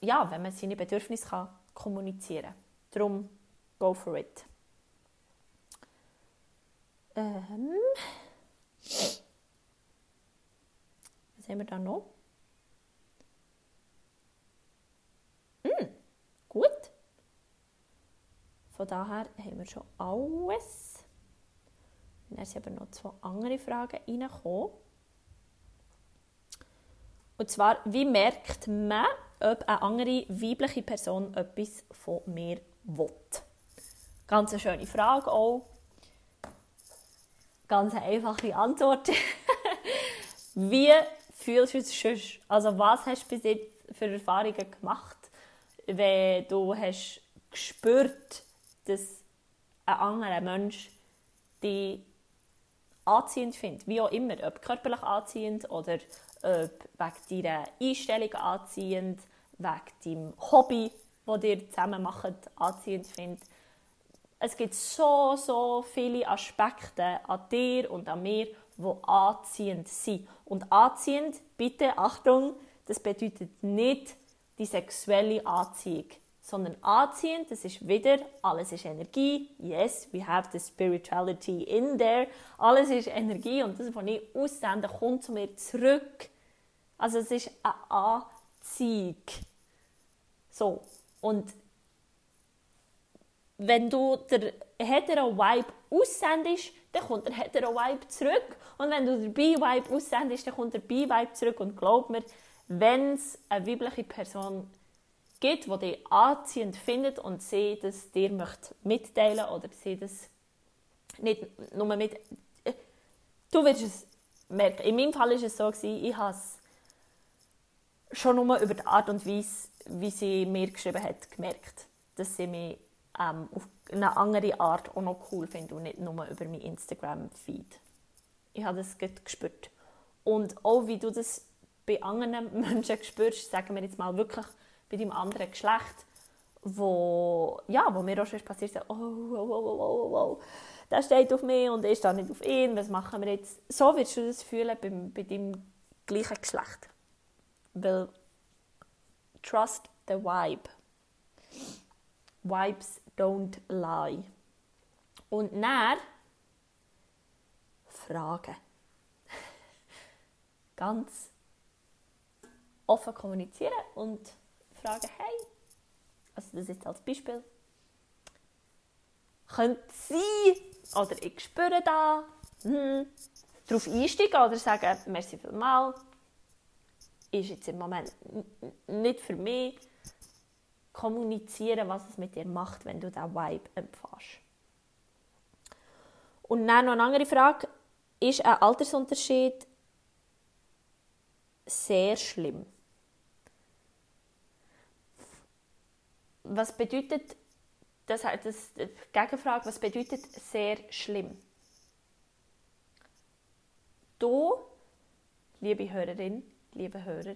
ja, wenn man seine Bedürfnisse kann kommunizieren kann. Darum, go for it. Ähm, was haben wir da noch? Hm, gut. Von daher haben wir schon alles. Dann sind aber noch zwei andere Fragen reingekommen. Und zwar, wie merkt man, ob eine andere weibliche Person etwas von mir will? Ganz eine schöne Frage auch. Ganz einfache Antwort. wie fühlst du es sonst? Also was hast du bis jetzt für Erfahrungen gemacht, wenn du hast gespürt, dass ein anderer Mensch dich anziehend findet, wie auch immer, ob körperlich anziehend oder ob wegen deiner Einstellung anziehend, wegen deinem Hobby, das ihr zusammen macht, anziehend findet. Es gibt so, so viele Aspekte an dir und an mir, die anziehend sind. Und anziehend, bitte Achtung, das bedeutet nicht die sexuelle Anziehung, sondern anziehend, das ist wieder, alles ist Energie. Yes, we have the spirituality in there. Alles ist Energie und das, was ich aussende, kommt zu mir zurück. Also es ist eine Anziehung. So, und wenn du der Hetero-Vibe aussendest, dann kommt der Hetero-Vibe zurück. Und wenn du der Bi-Vibe aussendest, dann kommt der Bi-Vibe zurück. Und glaub mir, wenn es eine weibliche Person gibt, die dich anziehend findet und sie das dir möchte mitteilen oder sie das nicht nur mit... Äh, du wirst es merken. In meinem Fall war es so, ich habe es schon nur über die Art und Weise, wie sie mir geschrieben hat, gemerkt, dass sie mich ähm, auf eine andere Art auch noch cool findet und nicht nur über mein Instagram-Feed. Ich habe das gespürt. Und auch wie du das bei anderen Menschen spürst, sagen wir jetzt mal wirklich bei deinem anderen Geschlecht, wo, ja, wo mir auch schon passiert ist, oh, oh, oh, oh, oh, oh, der steht auf mich und ich stehe nicht auf ihn, was machen wir jetzt? So wirst du das fühlen bei, bei deinem gleichen Geschlecht. Weil, trust the vibe. Vibes don't lie. Und dann Fragen. Ganz offen kommunizieren und fragen, hey, also das ist als Beispiel, könnte sein, oder ich spüre da, hm, darauf einsteigen oder sagen, merci vielmals, ist jetzt im Moment nicht für mich, kommunizieren, was es mit dir macht, wenn du diesen Vibe empfährst. Und dann noch eine andere Frage, ist ein Altersunterschied sehr schlimm? was bedeutet, das, das, die Gegenfrage, was bedeutet sehr schlimm? Du, liebe Hörerin, liebe Hörer,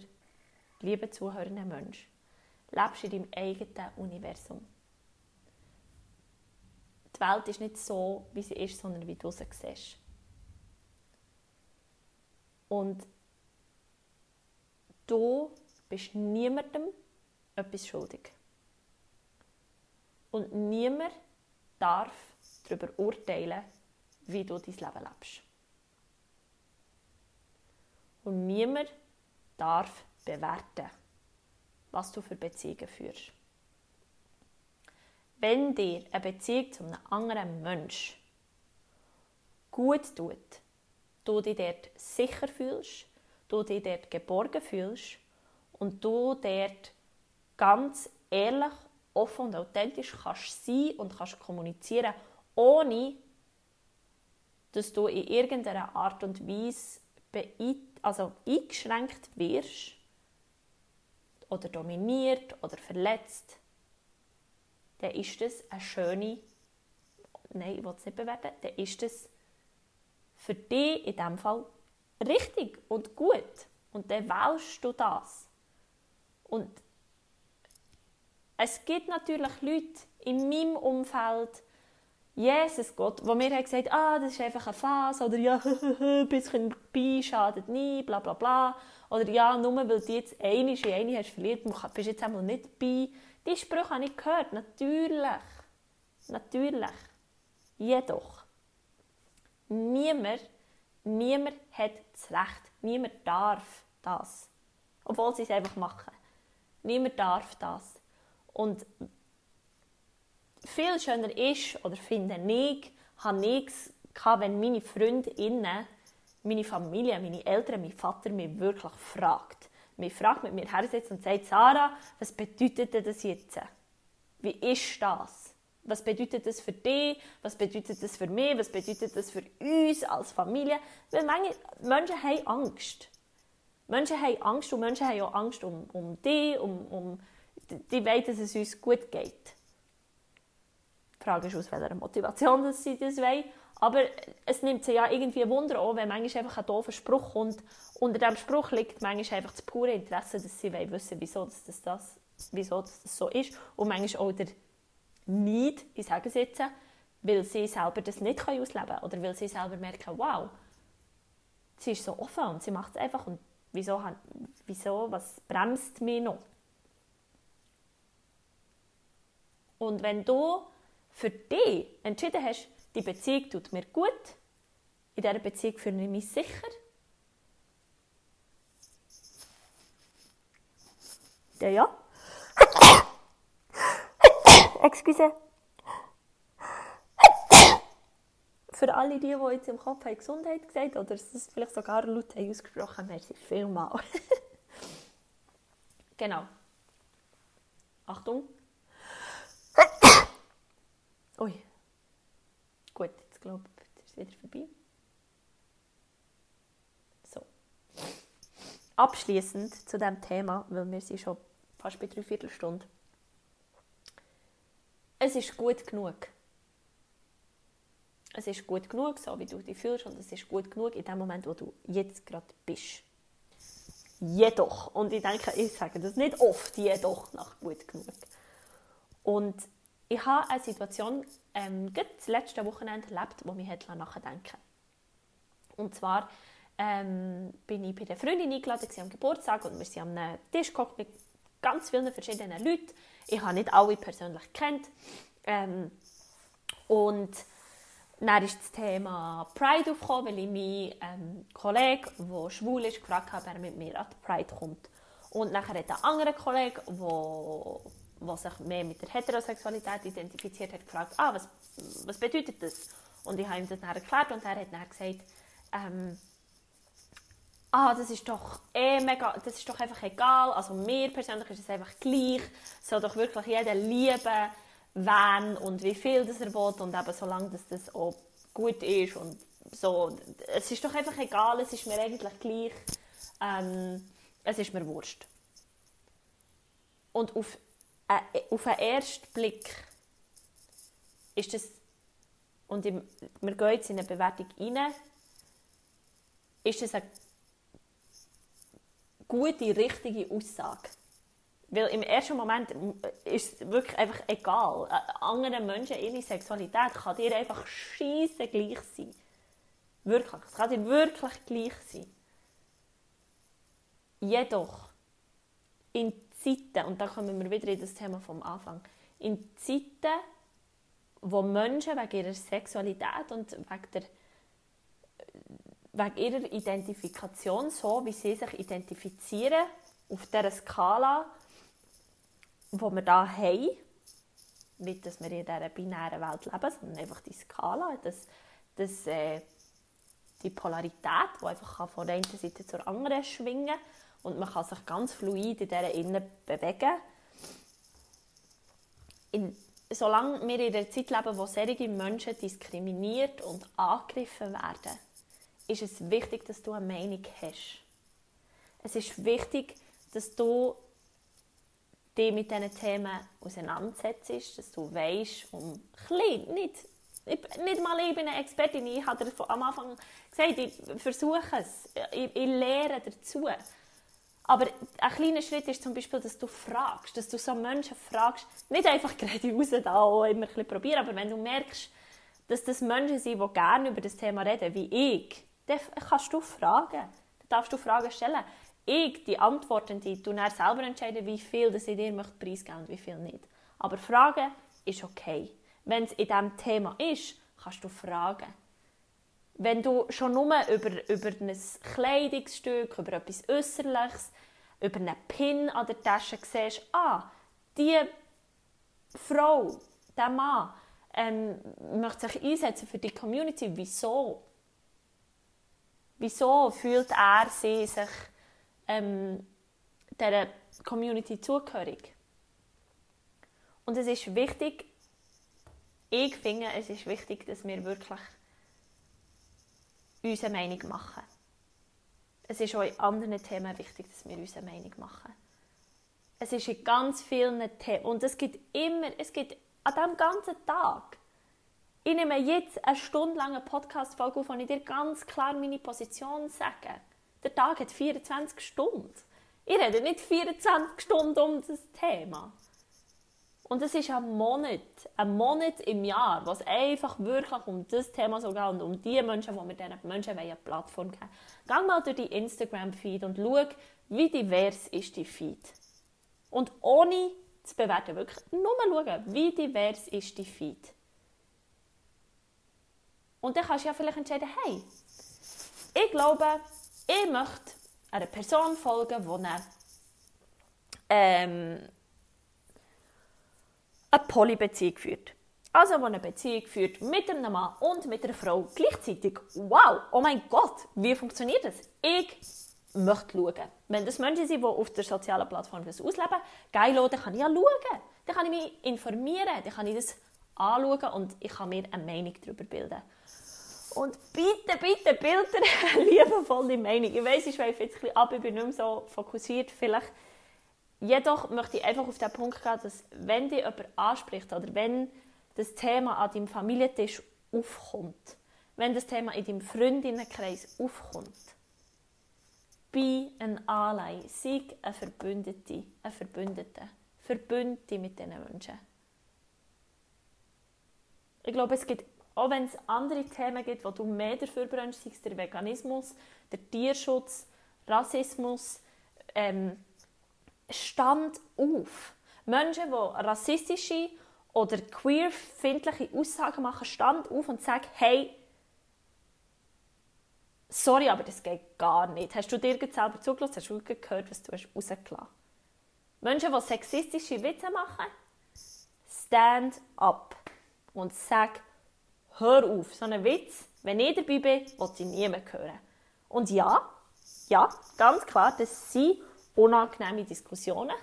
liebe zuhörende Mensch, lebst in deinem eigenen Universum. Die Welt ist nicht so, wie sie ist, sondern wie du sie siehst. Und du bist niemandem etwas schuldig. Und niemand darf darüber urteilen, wie du dein Leben lebst. Und niemand darf bewerten, was du für Beziehungen führst. Wenn dir eine Beziehung zu einem anderen Menschen gut tut, du dich dort sicher fühlst, du dich dort geborgen fühlst und du dort ganz ehrlich offen und authentisch kannst sein und kannst kommunizieren, ohne dass du in irgendeiner Art und Weise also eingeschränkt wirst oder dominiert oder verletzt, dann ist das eine schöne, nein, ich will es nicht bewerten, dann ist das für dich in diesem Fall richtig und gut. Und dann wählst du das. Und es gibt natürlich Leute in meinem Umfeld, Jesus Gott, wo mir haben gesagt ah, das ist einfach eine Phase, oder ja, ein bisschen bei schadet nie, bla bla bla. Oder ja, nur weil du jetzt eine in eine hast verliert, bist jetzt einmal nicht bei. Diese Sprüche habe ich gehört, natürlich. Natürlich. Jedoch, niemand, niemand hat das Recht, niemand darf das. Obwohl sie es einfach machen. Niemand darf das. Und viel schöner ist, oder finde ich, habe gehabt, wenn meine Freundinnen, meine Familie, meine Eltern, mein Vater mich wirklich fragt. Mich fragt, mit mir hersetzt und sagt, Sarah, was bedeutet das jetzt? Wie ist das? Was bedeutet das für dich? Was bedeutet das für mich? Was bedeutet das für uns als Familie? Weil manche Menschen haben Angst. Menschen haben Angst und Menschen haben auch Angst um, um dich, um, um die wollen, dass es uns gut geht. Die Frage ist, aus welcher Motivation dass sie das wollen. Aber es nimmt sie ja irgendwie Wunder an, wenn manchmal einfach ein doofer Spruch kommt. Unter diesem Spruch liegt manchmal einfach das pure Interesse, dass sie wissen wieso das, das, wieso das so ist. Und manchmal auch der Neid, ich sage es jetzt, weil sie selber das nicht ausleben können. Oder weil sie selber merken, wow, sie ist so offen und sie macht es einfach. Und wieso, wieso was bremst mich noch? Und wenn du für dich entschieden hast, die Beziehung tut mir gut, in dieser Beziehung fühle ich mich sicher, ja, ja. Excuse. Für alle die, die jetzt im Kopf haben Gesundheit gesagt oder es vielleicht sogar laut haben ausgesprochen, merci vielmal. genau. Achtung. Ui. Jetzt glaube ich, ist es wieder vorbei. So. Abschließend zu diesem Thema, weil wir sind schon fast bei drei Viertelstunde. Es ist gut genug. Es ist gut genug, so wie du dich fühlst, und es ist gut genug in dem Moment, wo du jetzt gerade bist. Jedoch, und ich denke, ich sage das nicht oft, jedoch nach gut genug. Und ich habe eine Situation ähm, das letzte Wochenende erlebt, die mich nachdenken Und zwar ähm, bin ich bei der Freundin eingeladen am Geburtstag und wir sind am einem Tisch gekocht mit ganz vielen verschiedenen Leuten. Ich habe nicht alle persönlich kennt. Ähm, und dann ist das Thema Pride aufgekommen, weil ich meinen ähm, Kollegen, der schwul ist, gefragt habe, ob er mit mir an die Pride kommt. Und nachher hat ein anderer Kollege, der was sich mehr mit der Heterosexualität identifiziert hat, gefragt, ah, was, was bedeutet das? Und ich habe ihm das dann erklärt und er hat dann gesagt, ähm, ah, das ist doch eh mega, das ist doch einfach egal, also mir persönlich ist es einfach gleich, soll doch wirklich jeder lieben, wann und wie viel das er will und eben solange dass das auch gut ist und so, es ist doch einfach egal, es ist mir eigentlich gleich, ähm, es ist mir wurscht. Und auf auf den ersten Blick ist das, und im, wir gehen jetzt in eine Bewertung rein, ist das eine gute, richtige Aussage. Weil im ersten Moment ist es wirklich einfach egal. Andere Menschen, ihre Sexualität kann dir einfach scheiße gleich sein. Wirklich. Es kann dir wirklich gleich sein. Jedoch, in Zeiten, und da kommen wir wieder in das Thema vom Anfang, in Zeiten, wo Menschen wegen ihrer Sexualität und wegen, der, wegen ihrer Identifikation, so wie sie sich identifizieren, auf dieser Skala, die wir da haben, nicht, dass wir in dieser binären Welt leben, sondern einfach die Skala, das, das, äh, die Polarität, die einfach von der einen Seite zur anderen schwingen kann, und man kann sich ganz fluid in dieser Innen bewegen. In, solange wir in einer Zeit leben, wo solche Menschen diskriminiert und angegriffen werden, ist es wichtig, dass du eine Meinung hast. Es ist wichtig, dass du dich mit diesen Themen auseinandersetzt, dass du weißt, um klein, nicht, nicht mal ich bin eine Expertin, ich habe am Anfang gesagt, ich versuche es, ich, ich lehre dazu. Aber ein kleiner Schritt ist zum Beispiel, dass du fragst, dass du so Menschen fragst, nicht einfach gerade raus da immer ein bisschen probieren, aber wenn du merkst, dass das Menschen sind, die gerne über das Thema reden, wie ich, dann kannst du fragen. Dann darfst du Fragen stellen. Ich, die Antworten, die du dann selber entscheiden, wie viel das in dir möchte preisgeben und wie viel nicht. Aber fragen ist okay. Wenn es in diesem Thema ist, kannst du fragen. Wenn du schon nur über, über ein Kleidungsstück, über etwas Äußerliches, über einen Pin an der Tasche siehst, ah, die Frau, der Mann ähm, möchte sich einsetzen für die Community. Wieso? Wieso fühlt er sie sich ähm, dieser Community zugehörig? Und es ist wichtig, ich finde, es ist wichtig, dass wir wirklich unsere Meinung machen. Es ist auch in anderen Themen wichtig, dass wir unsere Meinung machen. Es ist in ganz vielen Themen, und es gibt immer, es gibt an diesem ganzen Tag, ich nehme jetzt eine Stunde lange Podcast-Folge auf, wo ich dir ganz klar meine Position sage. Der Tag hat 24 Stunden. Ich rede nicht 24 Stunden um das Thema. Und es ist ein Monat, ein Monat im Jahr, was einfach wirklich um das Thema so geht und um die Menschen, wo wir diesen Menschen eine Plattform geben Geh mal durch die Instagram-Feed und schau, wie divers ist die Feed. Und ohne zu bewerten, wirklich nur mal schauen, wie divers ist die Feed. Und dann kannst du ja vielleicht entscheiden, hey, ich glaube, ich möchte einer Person folgen, die eine, ähm, eine Polybeziehung führt. Also, die eine Beziehung führt mit einem Mann und mit einer Frau gleichzeitig. Wow, oh mein Gott, wie funktioniert das? Ich möchte schauen. Wenn das Menschen sind, die auf der sozialen Plattform das ausleben, geil, dann kann ich ja schauen. Dann kann ich mich informieren, dann kann ich das anschauen und ich kann mir eine Meinung darüber bilden. Und bitte, bitte, bildet eine liebevolle Meinung. Ich weiß, ich schweife jetzt ein bisschen ab, ich bin nicht mehr so fokussiert vielleicht. Jedoch möchte ich einfach auf den Punkt gehen, dass wenn dich jemand anspricht oder wenn das Thema an deinem Familientisch aufkommt, wenn das Thema in deinem Freundinnenkreis aufkommt, bei ein Ally, sei ein Verbündete, ein Verbündete, verbünde mit diesen Menschen. Ich glaube, es gibt, auch wenn es andere Themen gibt, wo du mehr dafür brennst, sei es der Veganismus, der Tierschutz, Rassismus, ähm, stand auf. Menschen, die rassistische oder queer-findliche Aussagen machen, stand auf und sagen, hey, sorry, aber das geht gar nicht. Hast du dir selber zugelassen? Hast du gehört, was du hast rausgelassen Menschen, die sexistische Witze machen, stand up und sag, hör auf, so einen Witz, wenn ich dabei bin, will sie niemand hören. Und ja, ja, ganz klar, das sind unangenehme Diskussionen.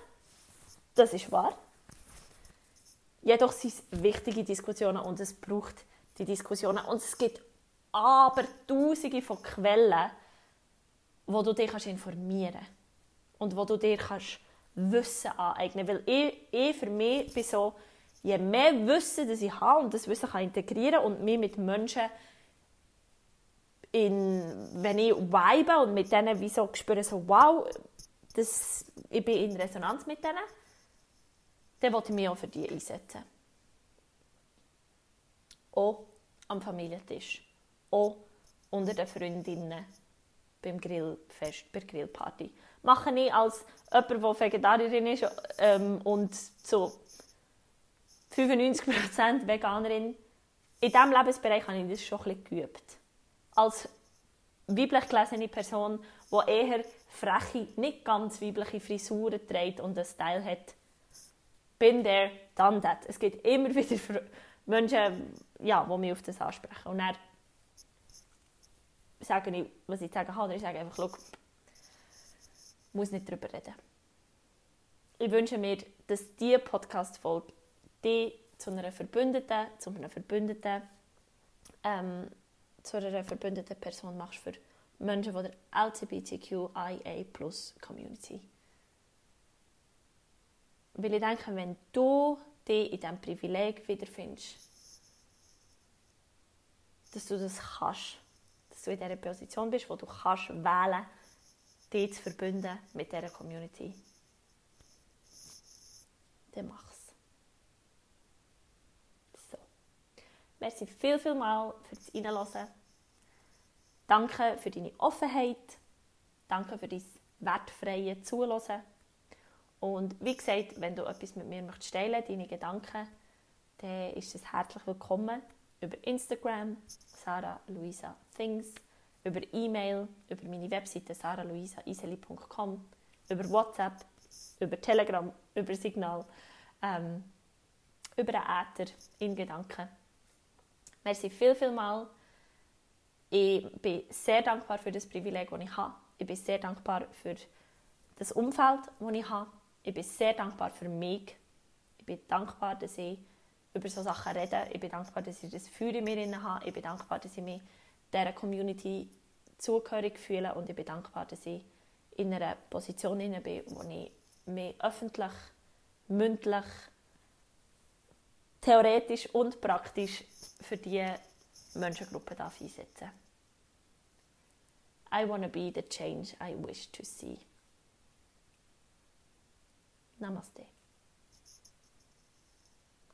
Das ist wahr. Jedoch sind es wichtige Diskussionen und es braucht die Diskussionen. Und es gibt aber tausende von Quellen, wo du dich informieren kannst und wo du dir kannst Wissen aneignen Weil ich, ich für mich bin so, je mehr Wissen das ich habe und das Wissen kann integrieren und mich mit Menschen in, wenn ich vibe und mit denen wie so spüre, so wow, das, ich bin in Resonanz mit denen, dann wollte ich mich auch für die einsetzen. Auch am Familientisch auch unter den Freundinnen beim Grillfest, bei der Grillparty. Mache ich als jemand, der Vegetarierin ist ähm, und zu 95% Veganerin, in diesem Lebensbereich habe ich das schon ein bisschen geübt. Als weiblich gelesene Person, die eher freche, nicht ganz weibliche Frisuren trägt und einen Style hat, bin there, done that. Es gibt immer wieder Menschen, ja, die mich auf das ansprechen. Und dann sage ich, was ich sagen habe, ich sage einfach, schau, muss nicht darüber reden. Ich wünsche mir, dass diese Podcast-Folge dich zu einer Verbündeten, zu einer Verbündeten, ähm, zu einer verbündeten Person machst für Menschen von der LGBTQIA Community. Weil ich denke, wenn du dich in diesem Privileg wiederfindest, dass du das kannst, dass du in dieser Position bist, wo du kannst wählen, dich zu verbünden mit dieser Community. Dann mach's. So. Merci viel, viel mal fürs Reinhören. Danke für deine Offenheit. Danke für dein wertfreie Zuhören. Und wie gesagt, wenn du etwas mit mir möchtest teilen, deine Gedanken, dann ist es herzlich willkommen über Instagram, Sarah Luisa Things, über E-Mail, über meine Webseite saraluisaiseli.com, über WhatsApp, über Telegram, über Signal, ähm, über den Äther in Gedanken. Merci viel, viel mal. Ich bin sehr dankbar für das Privileg, das ich habe. Ich bin sehr dankbar für das Umfeld, das ich habe. Ich bin sehr dankbar für mich. Ich bin dankbar, dass ich über solche Sachen rede. Ich bin dankbar, dass ich das Feuer in mir habe. Ich bin dankbar, dass ich mich dieser Community zugehörig fühle und ich bin dankbar, dass ich in einer Position bin, wo ich mich öffentlich, mündlich, theoretisch und praktisch für diese Menschengruppe einsetzen. I want to be the change I wish to see. Namaste.